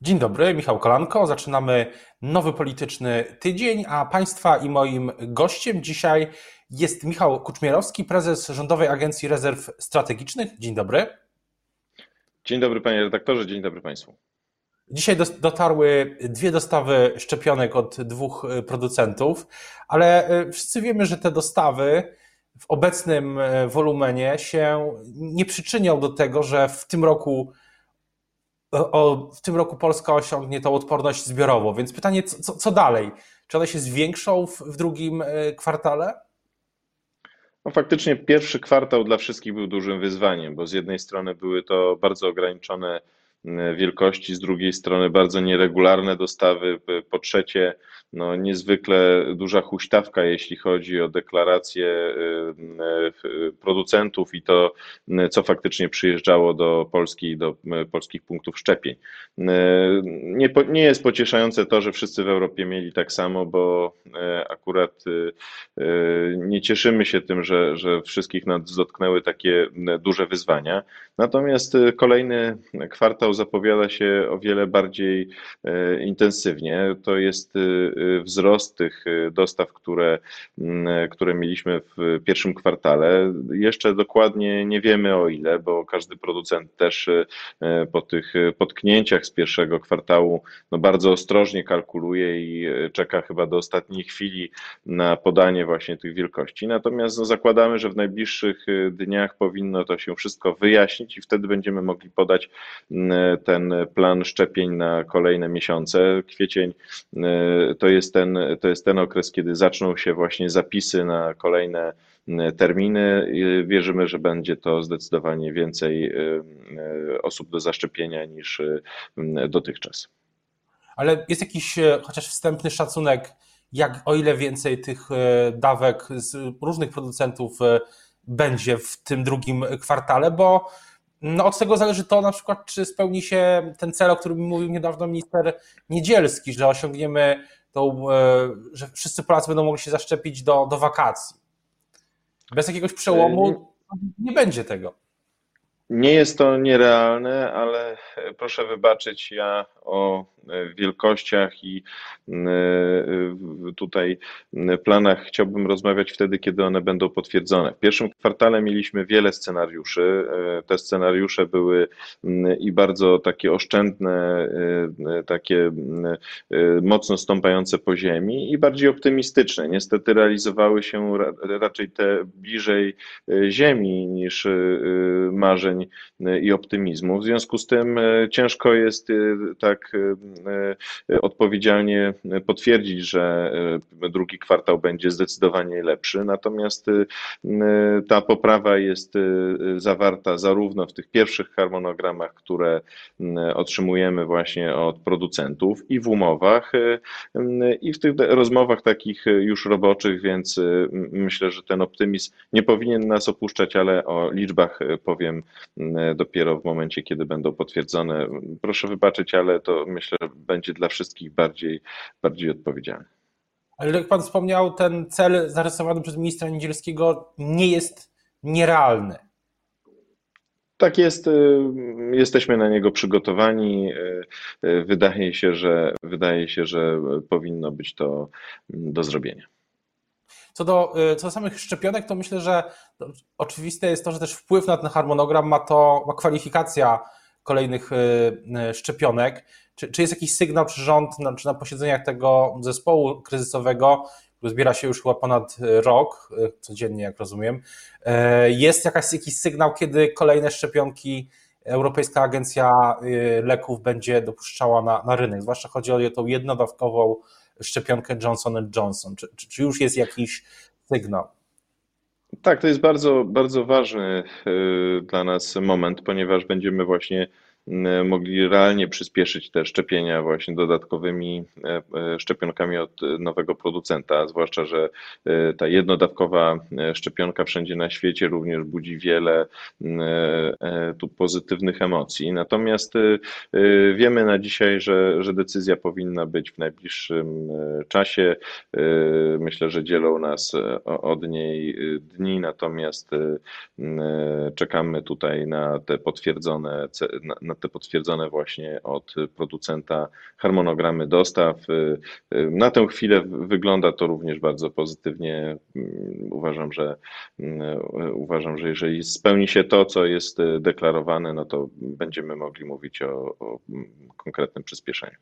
Dzień dobry, Michał Kolanko. Zaczynamy nowy polityczny tydzień, a Państwa i moim gościem dzisiaj jest Michał Kuczmierowski, prezes Rządowej Agencji Rezerw Strategicznych. Dzień dobry. Dzień dobry panie redaktorze, dzień dobry Państwu. Dzisiaj dotarły dwie dostawy szczepionek od dwóch producentów, ale e, wszyscy wiemy, że te dostawy w obecnym e, wolumenie się nie przyczynią do tego, że w tym roku o, w tym roku Polska osiągnie tą odporność zbiorową, więc pytanie, co, co dalej? Czy one się zwiększą w, w drugim e, kwartale? No faktycznie pierwszy kwartał dla wszystkich był dużym wyzwaniem, bo z jednej strony były to bardzo ograniczone wielkości, z drugiej strony bardzo nieregularne dostawy, po trzecie no, niezwykle duża huśtawka, jeśli chodzi o deklaracje y, producentów i to, co faktycznie przyjeżdżało do Polski do polskich punktów szczepień. Nie, nie jest pocieszające to, że wszyscy w Europie mieli tak samo, bo akurat nie cieszymy się tym, że, że wszystkich nas dotknęły takie duże wyzwania. Natomiast kolejny kwartał zapowiada się o wiele bardziej intensywnie. To jest Y, wzrost tych y, dostaw, które, które mieliśmy w pierwszym kwartale. Jeszcze dokładnie nie wiemy o ile, bo każdy producent też po tych potknięciach z pierwszego kwartału no bardzo ostrożnie kalkuluje i czeka chyba do ostatniej chwili na podanie właśnie tych wielkości. Natomiast no, zakładamy, że w najbliższych dniach powinno to się wszystko wyjaśnić i wtedy będziemy mogli podać ten plan szczepień na kolejne miesiące. Kwiecień to jest ten, to jest ten okres, kiedy zaczną się właśnie zapisy na kolejne terminy. Wierzymy, że będzie to zdecydowanie więcej e, e, osób do zaszczepienia niż e, dotychczas. Ale jest jakiś chociaż wstępny szacunek, jak o ile więcej tych dawek z różnych producentów będzie w tym drugim kwartale, bo no od tego zależy to na przykład, czy spełni się ten cel, o którym mówił niedawno minister Niedzielski, że osiągniemy tą, e, że wszyscy Polacy będą mogli się zaszczepić do, do wakacji. Bez jakiegoś przełomu nie będzie tego. Nie jest to nierealne, ale proszę wybaczyć, ja o wielkościach i e, tutaj planach chciałbym rozmawiać wtedy, kiedy one będą potwierdzone. W pierwszym kwartale mieliśmy wiele scenariuszy. E, te scenariusze były i bardzo takie oszczędne, e, takie mocno stąpające po ziemi i bardziej optymistyczne. Niestety realizowały się raczej te bliżej ziemi niż marzeń i optymizmu. W związku z tym ciężko jest tak E, odpowiedzialnie potwierdzić, że e, drugi kwartał będzie zdecydowanie lepszy. Natomiast e, ta poprawa jest zawarta zarówno w tych pierwszych harmonogramach, które otrzymujemy właśnie od producentów i w umowach, i w tych rozmowach takich już roboczych, więc myślę, że ten optymizm nie powinien nas opuszczać, ale o liczbach powiem dopiero w momencie, kiedy będą potwierdzone. Proszę wybaczyć, ale to myślę, będzie dla wszystkich bardziej, bardziej odpowiedzialny. Ale jak Pan wspomniał, ten cel zarysowany przez ministra Niedzielskiego nie jest nierealny. Tak jest, y, jesteśmy na niego przygotowani. Y, y, wydaje się, że wydaje się, że powinno być to do zrobienia. Co do, co do samych szczepionek, to myślę, że oczywiste jest to, że też wpływ na ten harmonogram ma to ma kwalifikacja kolejnych szczepionek. Czy, czy jest jakiś sygnał, czy rząd, na, czy na posiedzeniach tego zespołu kryzysowego, który zbiera się już chyba ponad rok, codziennie, jak rozumiem, jest jakaś, jakiś sygnał, kiedy kolejne szczepionki Europejska Agencja Leków będzie dopuszczała na, na rynek, zwłaszcza chodzi o tą jednodawkową szczepionkę Johnson Johnson. Czy, czy, czy już jest jakiś sygnał? Tak, to jest bardzo, bardzo ważny dla nas moment, ponieważ będziemy właśnie mogli realnie przyspieszyć te szczepienia właśnie dodatkowymi e, e, szczepionkami od nowego producenta, zwłaszcza, że e, ta jednodawkowa szczepionka wszędzie na świecie również budzi wiele tu pozytywnych emocji. Natomiast wiemy na dzisiaj, że, że decyzja powinna być w najbliższym czasie. Myślę, że dzielą nas od niej dni, natomiast czekamy tutaj na te potwierdzone, na te potwierdzone właśnie od producenta harmonogramy dostaw. Na tę chwilę wygląda to również bardzo pozytywnie. Uważam, że uważam, że jeżeli spełni się to, co jest deklarowane, no to będziemy mogli mówić o, o konkretnym przyspieszeniu.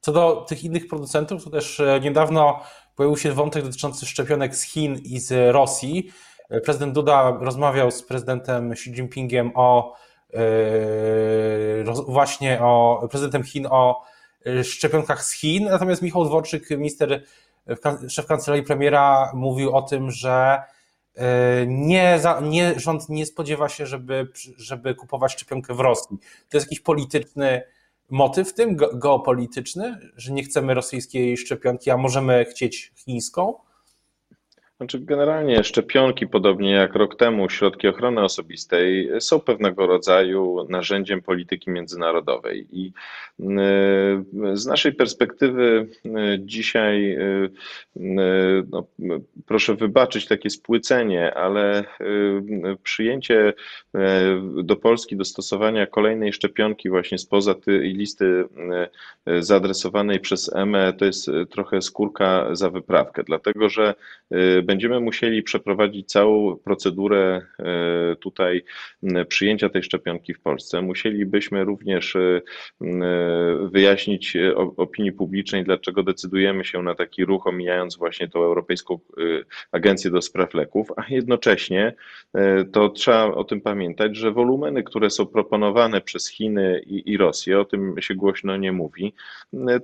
Co do tych innych producentów, to też e, niedawno pojawił się wątek dotyczący szczepionek z Chin i z Rosji. E, prezydent Duda rozmawiał z prezydentem Xi Jinpingiem o właśnie o prezydentem Chin o szczepionkach z Chin, natomiast Michał Dworczyk, minister, szef kancelarii premiera, mówił o tym, że nie, nie, rząd nie spodziewa się, żeby, żeby kupować szczepionkę w Rosji. To jest jakiś polityczny motyw w tym geopolityczny, że nie chcemy rosyjskiej szczepionki, a możemy chcieć chińską? Znaczy, generalnie szczepionki, podobnie jak rok temu, środki ochrony osobistej są pewnego rodzaju narzędziem polityki międzynarodowej. I y, z naszej perspektywy y, dzisiaj, y, no, proszę wybaczyć takie spłycenie, ale przyjęcie do Polski dostosowania kolejnej szczepionki właśnie spoza tej listy zaadresowanej przez EME to jest trochę skórka za wyprawkę, dlatego że będziemy musieli przeprowadzić całą procedurę e, tutaj przyjęcia tej szczepionki w Polsce. Musielibyśmy również e, wyjaśnić opinii publicznej, dlaczego decydujemy się na taki ruch, omijając właśnie tą Europejską e, Agencję do Spraw Leków, a jednocześnie to trzeba o tym pamiętać, że wolumeny, które są proponowane przez Chiny i, i Rosję, o tym się głośno nie mówi,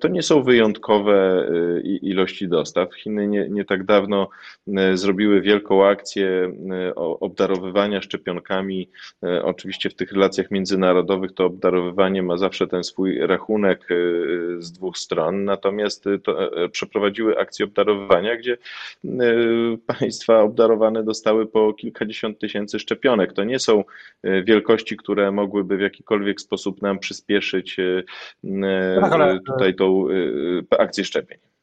to nie są wyjątkowe ilości dostaw. Chiny nie, nie tak dawno E, zrobiły wielką akcję e, obdarowywania szczepionkami. E, oczywiście w tych relacjach międzynarodowych to obdarowywanie ma zawsze ten swój rachunek z dwóch stron, natomiast to przeprowadziły akcję obdarowywania, gdzie państwa obdarowane dostały po kilkadziesiąt tysięcy szczepionek. To nie są wielkości, które mogłyby w jakikolwiek sposób nam przyspieszyć tak, tutaj tą akcję szczepień.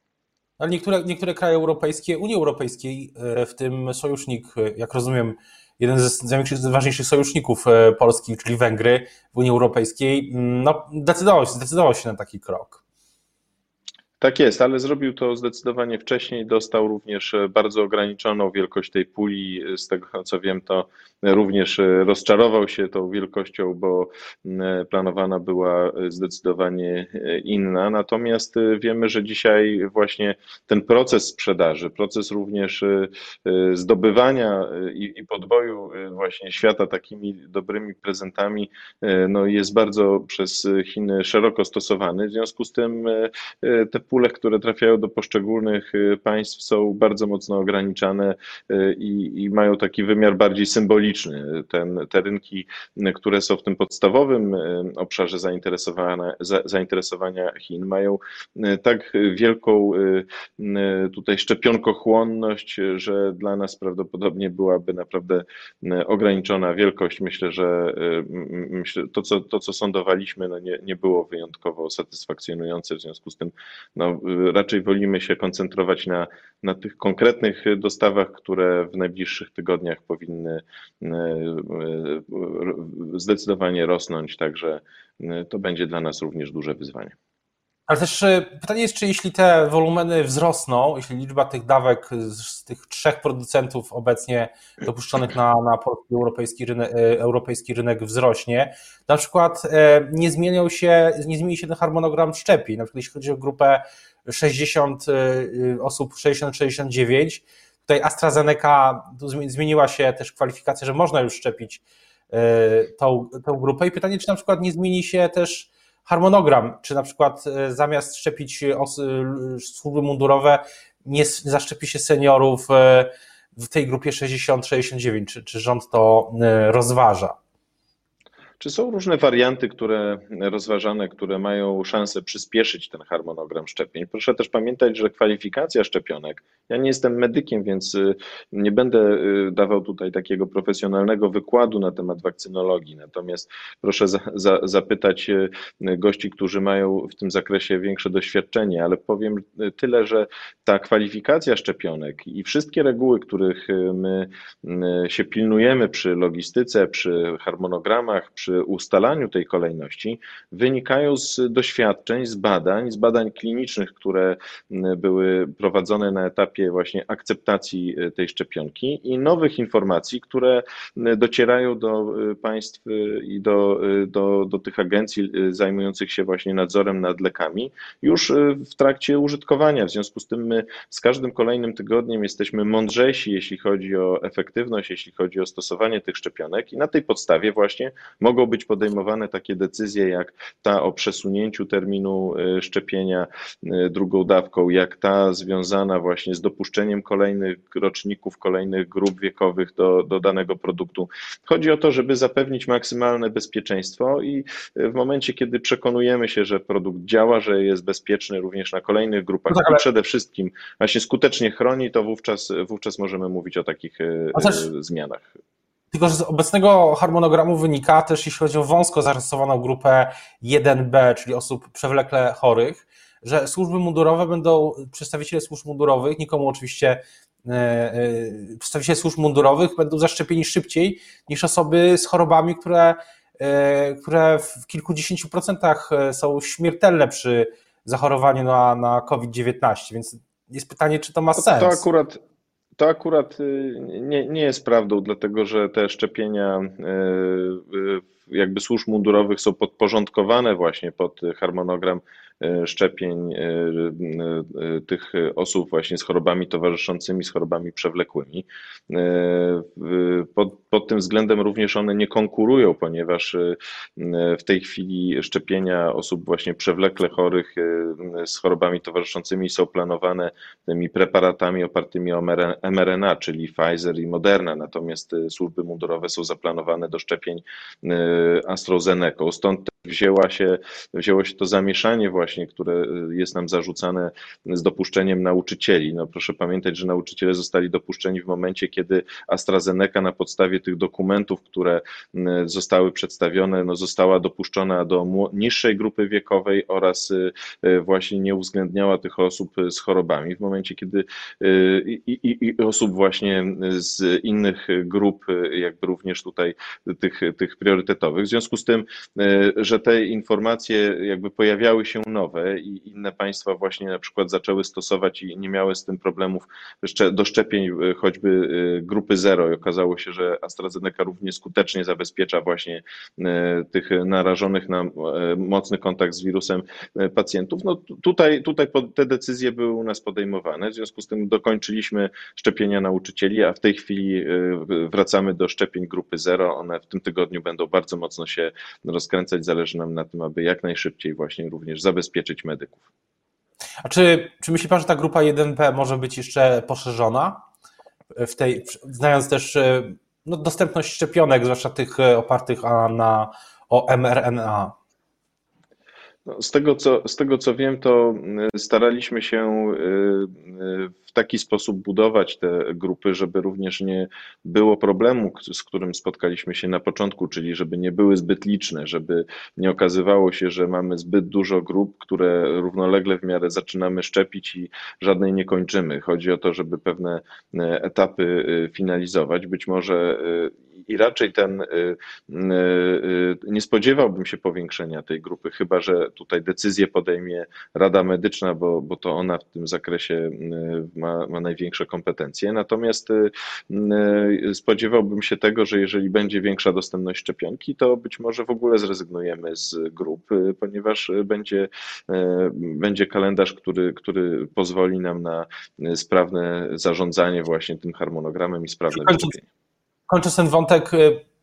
Ale niektóre, niektóre kraje europejskie, Unii Europejskiej, e, w tym sojusznik, e, jak rozumiem, jeden z najważniejszych sojuszników e, Polski, czyli Węgry w Unii Europejskiej, mm, no, decydował, zdecydował się na taki krok. Tak jest, ale zrobił to zdecydowanie wcześniej. Dostał również e, bardzo ograniczoną wielkość tej puli. Z tego co wiem, to również e, rozczarował się tą wielkością, bo planowana była zdecydowanie e, inna. Natomiast wiemy, że dzisiaj właśnie ten proces sprzedaży, proces również zdobywania i podboju właśnie świata takimi dobrymi prezentami, no jest bardzo przez Chiny szeroko stosowany. W związku z tym te pule, które trafiają do poszczególnych y, państw są bardzo mocno ograniczane y, i, i mają taki wymiar bardziej symboliczny. Ten, te rynki, które są w tym podstawowym y, obszarze zainteresowania, zainteresowania Chin, mają tak wielką tutaj szczepionkochłonność, że dla nas prawdopodobnie byłaby naprawdę ograniczona wielkość. Myślę, że myślę, to, co, to, co sądowaliśmy, no nie, nie było wyjątkowo satysfakcjonujące, w związku z tym no, raczej wolimy się koncentrować na, na tych konkretnych dostawach, które w najbliższych tygodniach powinny e, e, zdecydowanie rosnąć, także e, to będzie dla nas również duże wyzwanie. Ale też pytanie jest, czy jeśli te wolumeny wzrosną, jeśli liczba tych dawek z tych trzech producentów obecnie dopuszczonych na, na polski europejski rynek, europejski rynek wzrośnie, na przykład nie zmienią się, nie zmieni się ten harmonogram szczepień, na przykład jeśli chodzi o grupę 60 y, y, osób, 60-69. Tutaj AstraZeneca zmieniła się też kwalifikacja, że można już szczepić tą, tą grupę. I pytanie, czy na przykład nie zmieni się też harmonogram, czy na przykład zamiast szczepić służby mundurowe, nie zaszczepi się seniorów w tej grupie 60-69, czy, czy rząd to rozważa? Czy są różne warianty, które rozważane, które mają szansę przyspieszyć ten harmonogram szczepień? Proszę też pamiętać, że kwalifikacja szczepionek, ja nie jestem medykiem, więc y, nie będę y, dawał tutaj takiego profesjonalnego wykładu na temat wakcynologii, natomiast proszę za, za, zapytać y, gości, którzy mają w tym zakresie większe doświadczenie, ale powiem tyle, że ta kwalifikacja szczepionek i wszystkie reguły, których my się pilnujemy przy logistyce, przy harmonogramach, przy przy ustalaniu tej kolejności wynikają z doświadczeń, z badań, z badań klinicznych, które były prowadzone na etapie właśnie akceptacji tej szczepionki i nowych informacji, które docierają do państw i do, do, do tych agencji zajmujących się właśnie nadzorem nad lekami już w trakcie użytkowania. W związku z tym my z każdym kolejnym tygodniem jesteśmy mądrzejsi, jeśli chodzi o efektywność, jeśli chodzi o stosowanie tych szczepionek i na tej podstawie właśnie mogą być podejmowane takie decyzje jak ta o przesunięciu terminu e, szczepienia e, drugą dawką, jak ta związana właśnie z dopuszczeniem kolejnych roczników, kolejnych grup wiekowych do, do danego produktu. Chodzi o to, żeby zapewnić maksymalne bezpieczeństwo i w momencie, kiedy przekonujemy się, że produkt działa, że jest bezpieczny również na kolejnych grupach no tak, ale... i przede wszystkim właśnie skutecznie chroni, to wówczas, wówczas możemy mówić o takich e, też, zmianach. Tylko, że z obecnego harmonogramu wynika też, jeśli chodzi o wąsko zarysowaną grupę 1B, czyli osób przewlekle chorych, że służby mundurowe będą, przedstawiciele służb mundurowych, nikomu oczywiście e, e, przedstawiciele służb mundurowych będą zaszczepieni szybciej niż osoby z chorobami, które, które w kilkudziesięciu procentach są śmiertelne przy zachorowaniu na, na COVID-19, więc jest pytanie, czy to ma sens. To akurat, to akurat y, nie, nie jest prawdą, dlatego że te szczepienia y, jakby służb mundurowych są podporządkowane właśnie pod harmonogram szczepień e, e, tych osób właśnie z chorobami towarzyszącymi, z chorobami przewlekłymi. Pod, pod tym względem również one nie konkurują, ponieważ w tej chwili szczepienia osób właśnie przewlekle chorych z chorobami towarzyszącymi są planowane tymi preparatami opartymi o mRNA, czyli Pfizer i Moderna, natomiast służby mundurowe są zaplanowane do szczepień AstraZeneca. Stąd wzięła się, wzięło się to zamieszanie właśnie, które y, jest nam zarzucane z dopuszczeniem nauczycieli. No proszę pamiętać, że nauczyciele zostali dopuszczeni w momencie, kiedy AstraZeneca na podstawie tych dokumentów, które y, zostały przedstawione, no została dopuszczona do niższej grupy wiekowej oraz y, właśnie nie uwzględniała tych osób z chorobami. W momencie, kiedy i, i, i osób właśnie z innych grup, jakby również tutaj tych, tych priorytetowych. W związku z tym, że że te informacje jakby pojawiały się nowe i inne państwa właśnie na przykład zaczęły stosować i nie miały z tym problemów do szczepień e, choćby e, grupy zero i okazało się, że AstraZeneca równie skutecznie zabezpiecza właśnie e, tych narażonych na mocny kontakt z wirusem pacjentów. No tutaj, tutaj te decyzje były u nas podejmowane, w związku z tym dokończyliśmy szczepienia nauczycieli, a w tej chwili wracamy do szczepień grupy zero. One w tym tygodniu będą bardzo mocno się rozkręcać, zależy zależy nam na tym, aby jak najszybciej właśnie również zabezpieczyć medyków. A czy, czy myśli Pan, że ta grupa 1P może być jeszcze poszerzona? W tej, znając też e, no, dostępność szczepionek, zwłaszcza tych e, opartych na, o mRNA? No, z, tego, co, z tego co wiem, to y, staraliśmy się y, y, w taki sposób budować te grupy, żeby również nie było problemu, z którym spotkaliśmy się na początku, czyli żeby nie były zbyt liczne, żeby nie okazywało się, że mamy zbyt dużo grup, które równolegle w miarę zaczynamy szczepić i żadnej nie kończymy. Chodzi o to, żeby pewne etapy finalizować. Być może i raczej ten nie spodziewałbym się powiększenia tej grupy, chyba że tutaj decyzję podejmie Rada Medyczna, bo, bo to ona w tym zakresie y, ma, ma największe kompetencje. Natomiast y, y, spodziewałbym się tego, że jeżeli będzie większa dostępność szczepionki, to być może w ogóle zrezygnujemy z grup, ponieważ będzie, będzie kalendarz, który, który pozwoli nam na sprawne zarządzanie właśnie tym harmonogramem i sprawne wyszczepienie. Kończąc ten wątek,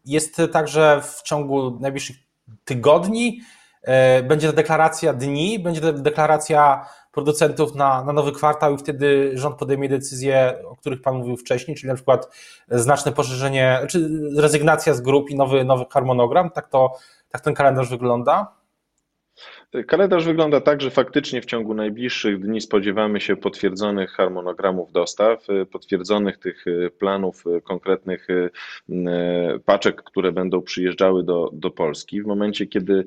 jest tak, że w ciągu najbliższych tygodni E, będzie to deklaracja dni, będzie to deklaracja producentów na, na nowy kwartał i wtedy rząd podejmie decyzje, o których Pan mówił wcześniej, czyli na przykład znaczne poszerzenie, czy rezygnacja z grup i nowy, nowy harmonogram. Tak, to, tak ten kalendarz wygląda? Kalendarz wygląda tak, że faktycznie w ciągu najbliższych dni spodziewamy się potwierdzonych harmonogramów dostaw, potwierdzonych tych planów konkretnych paczek, które będą przyjeżdżały do, do Polski. W momencie, kiedy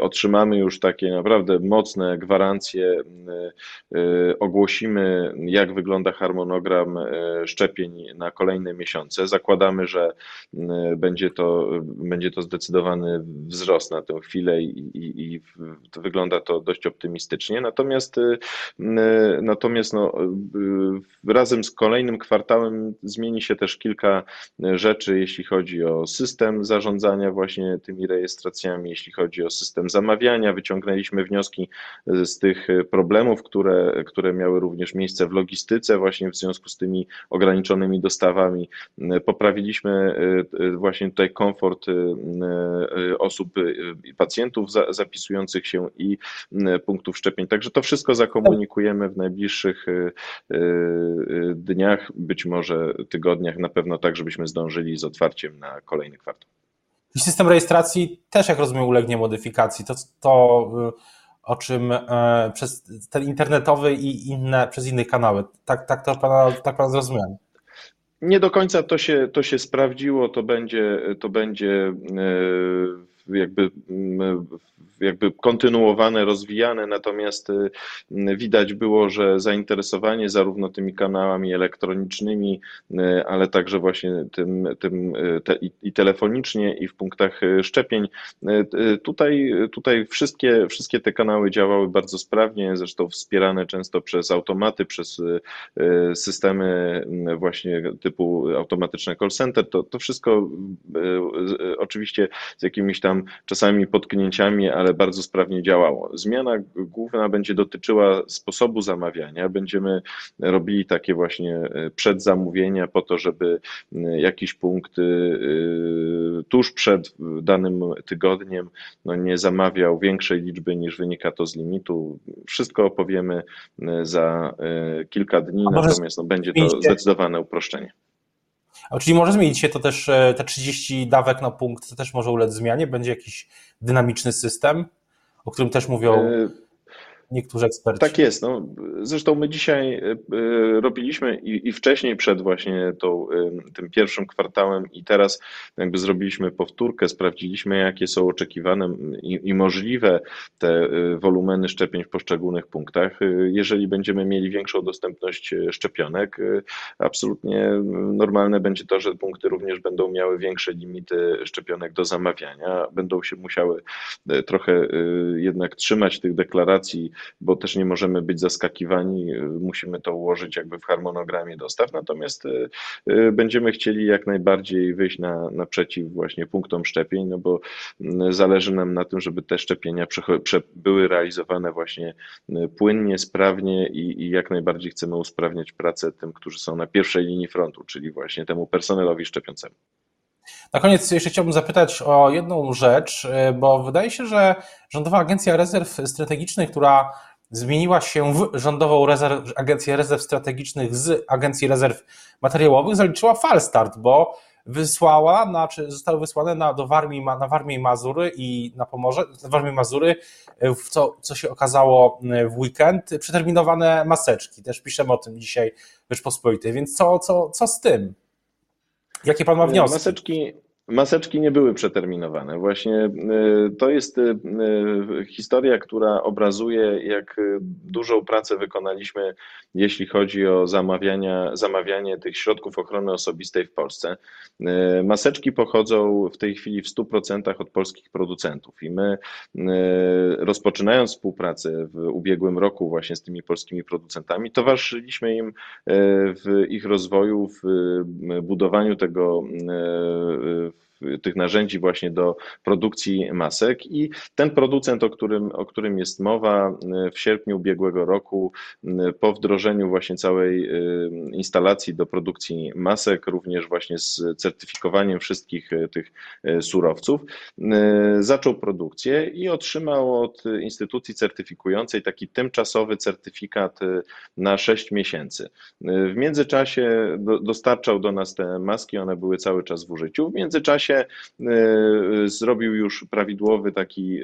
otrzymamy już takie naprawdę mocne gwarancje, ogłosimy, jak wygląda harmonogram szczepień na kolejne miesiące. Zakładamy, że będzie to, będzie to zdecydowany wzrost na tę chwilę i, i, i wygląda to dość optymistycznie. Natomiast, y, y, natomiast no, y, razem z kolejnym kwartałem zmieni się też kilka rzeczy, jeśli chodzi o system zarządzania właśnie tymi rejestracjami, jeśli chodzi o system zamawiania. Wyciągnęliśmy wnioski z tych problemów, które, które miały również miejsce w logistyce, właśnie w związku z tymi ograniczonymi dostawami. Poprawiliśmy właśnie tutaj komfort osób pacjentów zapisujących się i punktów szczepień. Także to wszystko zakomunikujemy w najbliższych y, y, y, dniach, być może tygodniach, na pewno tak, żebyśmy zdążyli z otwarciem na kolejny kwartał. I system rejestracji też, jak rozumiem, ulegnie modyfikacji. To, to o czym e, przez ten internetowy i inne, przez inne kanały. Tak, tak to pana, tak pan zrozumiałem. Nie do końca to się, to się sprawdziło, to będzie, to będzie jakby jakby kontynuowane, rozwijane, natomiast y, widać było, że zainteresowanie zarówno tymi kanałami elektronicznymi, y, ale także właśnie tym, tym te, i telefonicznie, i w punktach szczepień. Tutaj, tutaj wszystkie, wszystkie te kanały działały bardzo sprawnie, zresztą wspierane często przez automaty, przez systemy właśnie typu automatyczne call center. To, to wszystko oczywiście z jakimiś tam czasami potknięciami, ale ale bardzo sprawnie działało. Zmiana główna będzie dotyczyła sposobu zamawiania. Będziemy robili takie właśnie e, przedzamówienia po to, żeby e, jakiś punkt e, tuż przed danym tygodniem no nie zamawiał większej liczby niż wynika to z limitu. Wszystko opowiemy za kilka dni, natomiast no, będzie to zdecydowane uproszczenie. Czyli może zmienić się to też, e, te 30 dawek na punkt, to też może ulec zmianie? Będzie jakiś dynamiczny system, o którym też mówią e, niektórzy eksperci. Tak jest. No, zresztą my dzisiaj e, e, robiliśmy i, i wcześniej przed właśnie tą, e, tym pierwszym kwartałem i teraz jakby zrobiliśmy powtórkę, sprawdziliśmy jakie są oczekiwane i, i możliwe te wolumeny szczepień w poszczególnych punktach. Jeżeli będziemy mieli większą dostępność szczepionek, absolutnie normalne będzie to, że punkty również będą miały większe limity szczepionek do zamawiania, będą się musiały trochę jednak trzymać tych deklaracji bo też nie możemy być zaskakiwani, musimy to ułożyć jakby w harmonogramie dostaw, natomiast y, y, będziemy chcieli jak najbardziej wyjść na, naprzeciw właśnie punktom szczepień, no bo mm, zależy nam na tym, żeby te szczepienia były realizowane właśnie y, płynnie, sprawnie i, i jak najbardziej chcemy usprawniać pracę tym, którzy są na pierwszej linii frontu, czyli właśnie temu personelowi szczepiącemu. Na koniec jeszcze chciałbym zapytać o jedną rzecz, y, bo wydaje się, że Rządowa Agencja Rezerw Strategicznych, która zmieniła się w Rządową Rezerw, Agencję Rezerw Strategicznych z Agencji Rezerw Materiałowych, zaliczyła falstart, bo wysłała, znaczy zostały wysłane na, do Warmii, na Warmii i Mazury i na Pomorze, na Warmii Mazury, y, co, co się okazało y, w weekend, przeterminowane maseczki. Też piszemy o tym dzisiaj w Rzeczpospolitej, więc co, co, co z tym? Jakie pan ma wnioski? Maseczki, Maseczki nie były przeterminowane. Właśnie e, to jest e, historia, która obrazuje, jak dużą pracę wykonaliśmy, jeśli chodzi o zamawiania, zamawianie tych środków ochrony osobistej w Polsce. Maseczki pochodzą w tej chwili w 100% od polskich producentów i my, rozpoczynając współpracę w ubiegłym roku właśnie z tymi polskimi producentami, towarzyszyliśmy im w ich rozwoju, w budowaniu tego tych narzędzi właśnie do produkcji masek i ten producent, o którym, o którym jest mowa, w sierpniu ubiegłego roku po wdrożeniu właśnie całej y, instalacji do produkcji masek, również właśnie z certyfikowaniem wszystkich y, tych y, surowców, zaczął produkcję i otrzymał od instytucji certyfikującej taki tymczasowy certyfikat na 6 miesięcy. W międzyczasie dostarczał do nas te maski, one były cały czas w użyciu. W międzyczasie się zrobił już prawidłowy taki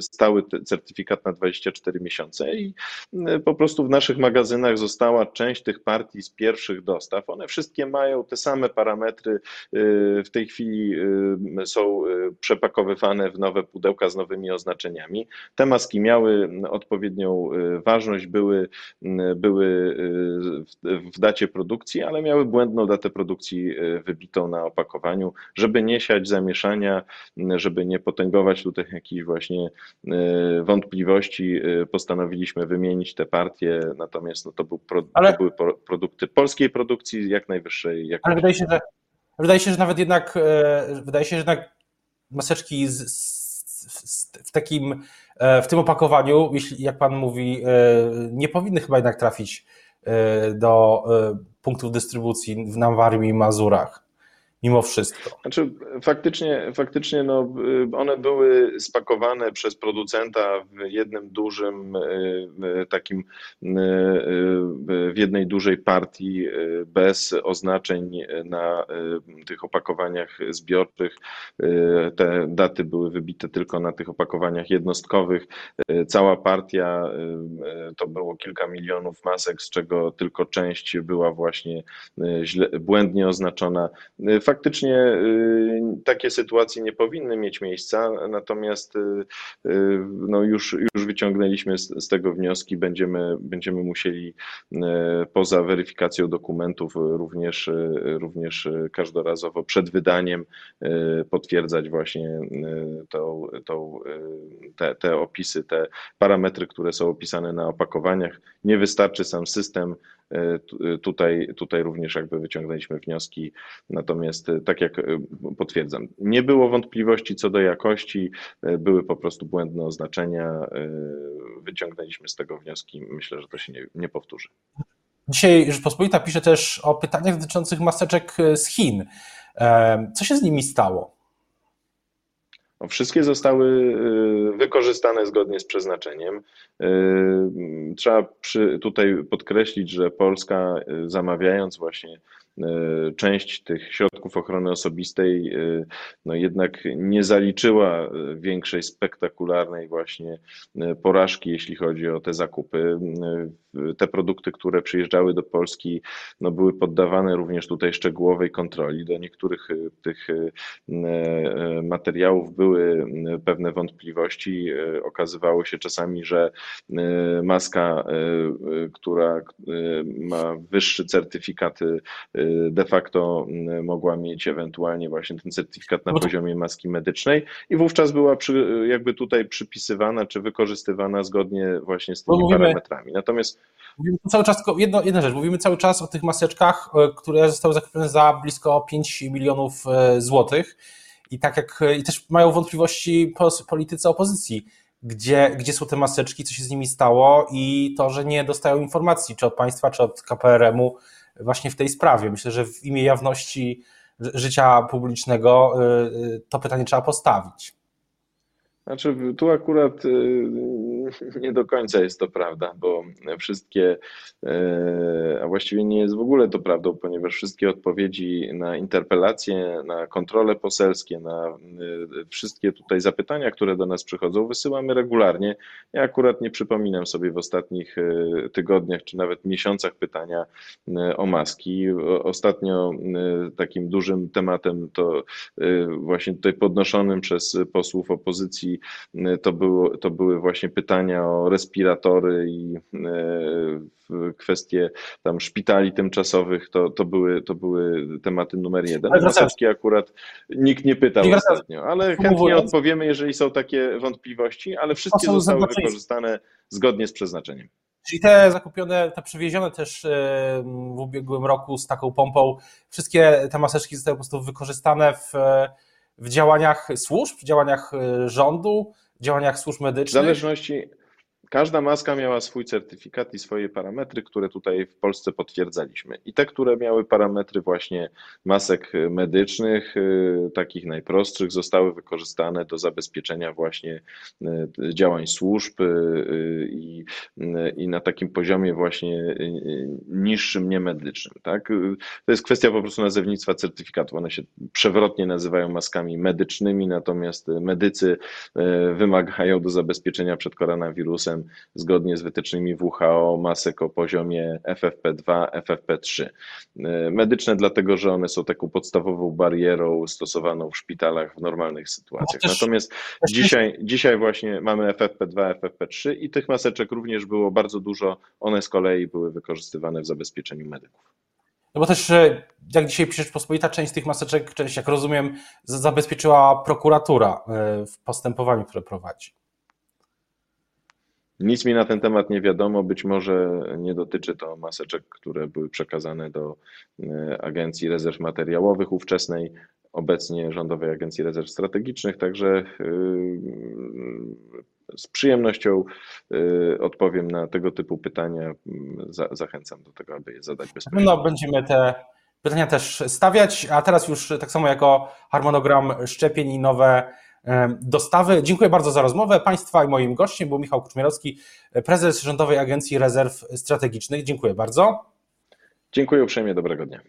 stały certyfikat na 24 miesiące i po prostu w naszych magazynach została część tych partii z pierwszych dostaw. One wszystkie mają te same parametry. W tej chwili są przepakowywane w nowe pudełka z nowymi oznaczeniami. Te maski miały odpowiednią ważność, były, były w dacie produkcji, ale miały błędną datę produkcji wybitą na opakowaniu, żeby nie siać zamieszania, żeby nie potęgować tutaj jakichś właśnie wątpliwości, postanowiliśmy wymienić te partie, natomiast no to, był pro, ale, to były produkty polskiej produkcji jak najwyższej jakości. Ale wydaje się, że, wydaje się, że nawet jednak e, wydaje się, że jednak maseczki z, z, w takim e, w tym opakowaniu, jeśli jak pan mówi, e, nie powinny chyba jednak trafić do punktów dystrybucji w Nawarmii i Mazurach mimo wszystko. Znaczy, faktycznie, faktycznie no, y, one były spakowane przez producenta w jednym dużym, y, y, takim, w jednej dużej partii bez oznaczeń na tych opakowaniach zbiorczych. Te daty były wybite tylko na tych opakowaniach jednostkowych. Cała partia to było kilka milionów masek, z czego tylko część była właśnie źle, błędnie oznaczona. Faktycznie y, takie sytuacje nie powinny mieć miejsca, natomiast y, y, no już, już wyciągnęliśmy z, z tego wnioski, będziemy, będziemy musieli poza weryfikacją dokumentów również, również każdorazowo przed wydaniem potwierdzać właśnie tą, tą, te, te opisy, te parametry, które są opisane na opakowaniach. Nie wystarczy sam system, tutaj, tutaj również jakby wyciągnęliśmy wnioski, natomiast e, tak jak potwierdzam, nie było wątpliwości co do jakości, były po prostu błędne oznaczenia, wyciągnęliśmy z tego wnioski, myślę, że to się nie, nie powtórzy. Dzisiaj Rzeczpospolita pisze też o pytaniach dotyczących maseczek z Chin. Co się z nimi stało? No, wszystkie zostały y, wykorzystane zgodnie z przeznaczeniem. Y, trzeba przy, tutaj podkreślić, że Polska y, zamawiając właśnie część tych środków ochrony osobistej e, no jednak nie zaliczyła e, większej spektakularnej właśnie porażki, jeśli chodzi o te zakupy. Te produkty, które przyjeżdżały do Polski, no były poddawane również tutaj szczegółowej kontroli. Do niektórych tych materiałów były pewne wątpliwości. Okazywało się czasami, że maska, która ma wyższy certyfikat de facto mm, mogła mieć ewentualnie właśnie ten certyfikat na no poziomie maski medycznej. I wówczas była przy, jakby tutaj przypisywana czy wykorzystywana zgodnie właśnie z tymi mówimy, parametrami. Natomiast mówimy cały czas, jedno, jedna rzecz, mówimy cały czas o tych maseczkach, e, które zostały zakupione za blisko 5 milionów e, złotych. I tak jak i też mają wątpliwości politycy opozycji, gdzie, gdzie są te maseczki, co się z nimi stało i to, że nie dostają informacji, czy od państwa, czy od KPRM-u, właśnie w tej sprawie. Myślę, że w imię jawności życia publicznego y, y, to pytanie trzeba postawić. Znaczy, tu akurat y, nie do końca jest to prawda, bo wszystkie, y, a właściwie nie jest w ogóle to prawdą, ponieważ wszystkie odpowiedzi na interpelacje, na kontrole poselskie, na y, wszystkie tutaj zapytania, które do nas przychodzą, wysyłamy regularnie. Ja akurat nie przypominam sobie w ostatnich tygodniach czy nawet miesiącach pytania o maski. Ostatnio takim dużym tematem to właśnie tutaj podnoszonym przez posłów opozycji to, było, to były właśnie pytania o respiratory i e, kwestie tam szpitali tymczasowych, to, to, były, to były tematy numer jeden. Maseczki akurat nikt nie pytał nie ostatnio, ale chętnie odpowiemy, jeżeli są takie wątpliwości, ale wszystkie zostały wykorzystane zgodnie z przeznaczeniem. Czyli te zakupione, te przywiezione też e, w ubiegłym roku z taką pompą, wszystkie te maseczki zostały po prostu wykorzystane w w działaniach służb, w działaniach e, rządu, działaniach służb medycznych? W zależności, Każda maska miała swój certyfikat i swoje parametry, które tutaj w Polsce potwierdzaliśmy. I te, które miały parametry właśnie masek medycznych, y, takich najprostszych, zostały wykorzystane do zabezpieczenia właśnie y, działań służb y, i i na takim poziomie właśnie niższym, niemedycznym. Tak? To jest kwestia po prostu nazewnictwa certyfikatu. One się przewrotnie nazywają maskami medycznymi, natomiast medycy wymagają do zabezpieczenia przed koronawirusem zgodnie z wytycznymi WHO masek o poziomie FFP2, FFP3. Medyczne dlatego, że one są taką podstawową barierą stosowaną w szpitalach w normalnych sytuacjach. No Natomiast dzisiaj, dzisiaj właśnie mamy FFP2, FFP3 i tych maseczek również było bardzo dużo. One z kolei były wykorzystywane w zabezpieczeniu medyków. No bo też, jak dzisiaj piszesz Pospolita, część z tych maseczek, część, jak rozumiem, zabezpieczyła prokuratura e, w postępowaniu, które prowadzi. Nic mi na ten temat nie wiadomo. Być może nie dotyczy to maseczek, które były przekazane do e, Agencji Rezerw Materiałowych ówczesnej, obecnie Rządowej Agencji Rezerw Strategicznych. Także e, z przyjemnością e, odpowiem na tego typu pytania. Zachęcam do tego, aby je zadać bezpośrednio. No, będziemy te pytania też stawiać, a teraz już tak samo jako harmonogram szczepień i nowe dostawy. Dziękuję bardzo za rozmowę. Państwa i moim gościem był Michał Kuczmierowski, prezes Rządowej Agencji Rezerw Strategicznych. Dziękuję bardzo. Dziękuję uprzejmie, dobrego dnia.